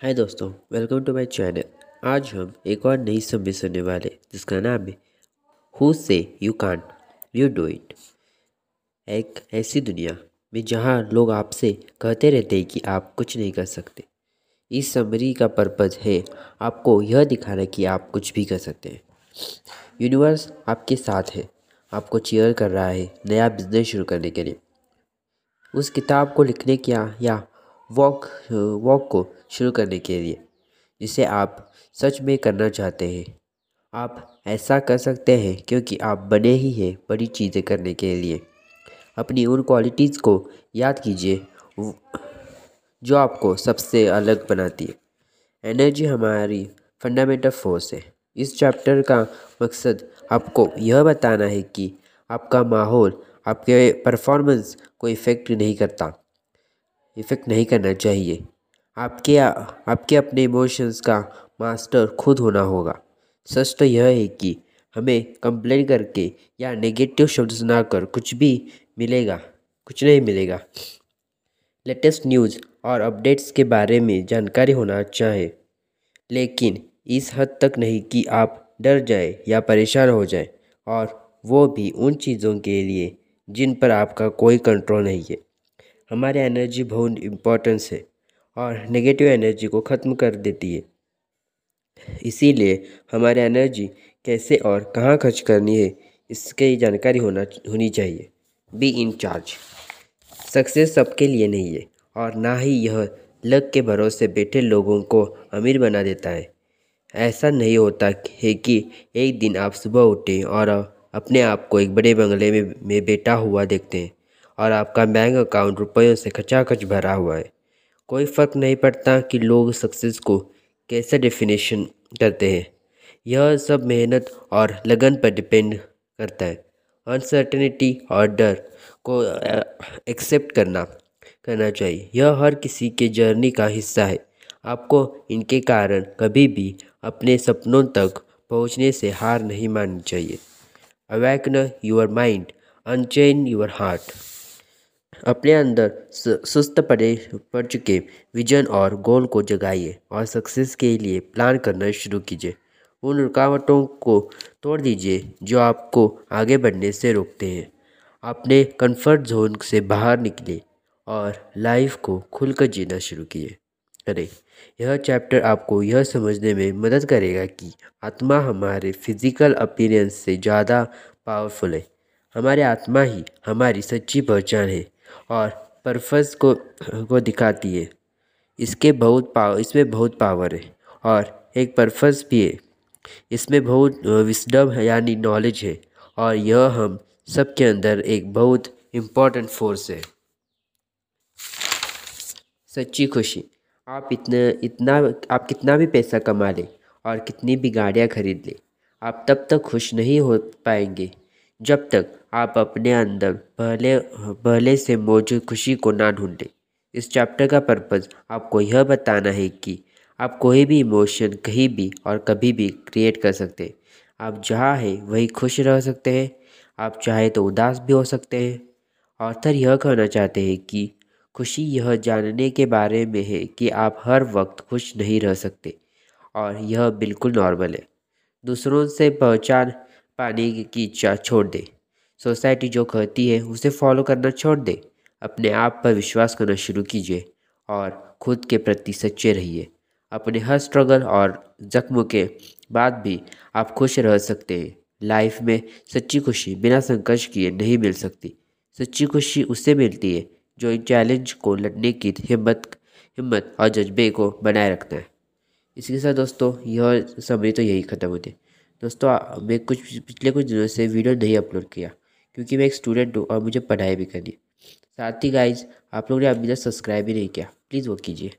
हाय दोस्तों welcome to my channel आज हम एक और नई समय सुनने वाले, जिसका नाम है who say you can you do it एक ऐसी दुनिया में जहाँ लोग आपसे कहते रहते हैं कि आप कुछ नहीं कर सकते। इस समरी का पर्पज़ है, आपको यह दिखाना कि आप कुछ भी कर सकते हैं। यूनिवर्स आपके साथ है। आपको चेयर कर रहा है नया बिज़नेस शुरू करने के लिए। उस किताब को लिखने क्या या वॉक वॉक को शुरू करने के लिए, जिसे आप सच में करना चाहते हैं। आप ऐसा कर सकते हैं क्योंकि आप बने ही हैं बड़ी चीज़ें करने के लिए। अपनी उन क्वालिटीज़ को याद कीजिए जो आपको सबसे अलग बनाती है। एनर्जी हमारी फंडामेंटल फोर्स है। इस चैप्टर का मकसद आपको यह बताना है कि आपका माहौल, आपके परफॉर्मेंस को इफ़ेक्ट नहीं करता। इफ़ेक्ट नहीं करना चाहिए। आपके आपके अपने इमोशंस का मास्टर खुद होना होगा। सच तो यह है कि हमें कंप्लेन करके या नेगेटिव शब्द सुनाकर कुछ भी मिलेगा, कुछ नहीं मिलेगा। लेटेस्ट न्यूज़ और अपडेट्स के बारे में जानकारी होना चाहे लेकिन इस हद तक नहीं कि आप डर जाए या परेशान हो जाए, और वो भी उन चीज़ों के लिए जिन पर आपका कोई कंट्रोल नहीं है। हमारे एनर्जी बहुत इम्पोर्टेंस है और नेगेटिव एनर्जी को ख़त्म कर देती है। इसीलिए हमारे एनर्जी कैसे और कहाँ खर्च करनी है, इसकी जानकारी होना, होनी चाहिए। बी इन चार्ज सक्सेस सबके लिए नहीं है और ना ही यह लक के भरोसे बैठे लोगों को अमीर बना देता है। ऐसा नहीं होता है कि एक दिन आप सुबह उठें और अपने आप को एक बड़े बंगले में में बैठा हुआ देखते हैं। और आपका बैंक अकाउंट रुपयों से खचाखच भरा हुआ है। कोई फ़र्क नहीं पड़ता कि लोग सक्सेस को कैसे डेफिनेशन करते हैं। यह सब मेहनत और लगन पर डिपेंड करता है। अनसर्टेनिटी और डर को एक्सेप्ट करना करना चाहिए। यह हर किसी के जर्नी का हिस्सा है। आपको इनके कारण कभी भी अपने सपनों तक पहुँचने से हार नहीं माननी चाहिए। Awaken your mind unchain your heart अपने अंदर सुस्त पड़े, पड़ चुके। विजन और गोल को जगाइए और सक्सेस के लिए प्लान करना शुरू कीजिए। उन रुकावटों को तोड़ दीजिए जो आपको आगे बढ़ने से रोकते हैं। अपने कंफर्ट जोन से बाहर निकले और लाइफ को खुलकर जीना शुरू किए अरे, यह चैप्टर आपको यह समझने में मदद करेगा कि आत्मा हमारे फ़िज़िकल अपीरेंस से ज़्यादा पावरफुल है। हमारे आत्मा ही हमारी सच्ची पहचान है। और पर्पस को को दिखाती है। इसके बहुत पावर इसमें बहुत पावर है और एक पर्पस भी है। इसमें बहुत विस्डम है, यानी नॉलेज है और यह हम सब के अंदर एक बहुत इम्पोर्टेंट फोर्स है। सच्ची खुशी, आप इतना इतना, आप कितना भी पैसा कमा लें और कितनी भी गाड़ियाँ खरीद लें, आप तब तक खुश नहीं हो पाएँगे। जब तक आप अपने अंदर पहले पहले से मौजूद खुशी को ना ढूंढें। इस चैप्टर का पर्पज़ आपको यह बताना है कि आप कोई भी इमोशन कहीं भी और कभी भी क्रिएट कर सकते हैं। आप जहाँ हैं, वही खुश रह सकते हैं। आप चाहे तो उदास भी हो सकते हैं। ऑथर यह कहना चाहते हैं कि खुशी यह जानने के बारे में है कि आप हर वक्त खुश नहीं रह सकते और यह बिल्कुल नॉर्मल है। दूसरों से पहचान पाने की इच्छा छोड़ दे। सोसाइटी जो कहती है, उसे फॉलो करना छोड़ दे। अपने आप पर विश्वास करना शुरू कीजिए और खुद के प्रति सच्चे रहिए। अपने हर स्ट्रगल और जख्म के बाद भी आप खुश रह सकते हैं। लाइफ में सच्ची खुशी बिना संघर्ष किए नहीं मिल सकती। सच्ची खुशी उसे मिलती है, जो इन चैलेंज को लड़ने की हिम्मत हिम्मत और जज्बे को बनाए रखता है। इसके साथ दोस्तों, यह समय तो यही ख़त्म होते। दोस्तों, मैं कुछ पिछले कुछ दिनों से वीडियो नहीं अपलोड किया, क्योंकि मैं एक स्टूडेंट हूँ और मुझे पढ़ाई भी करनी साथ ही गाइज़ आप लोगों ने अभी तक सब्सक्राइब भी नहीं किया। प्लीज़ वो कीजिए।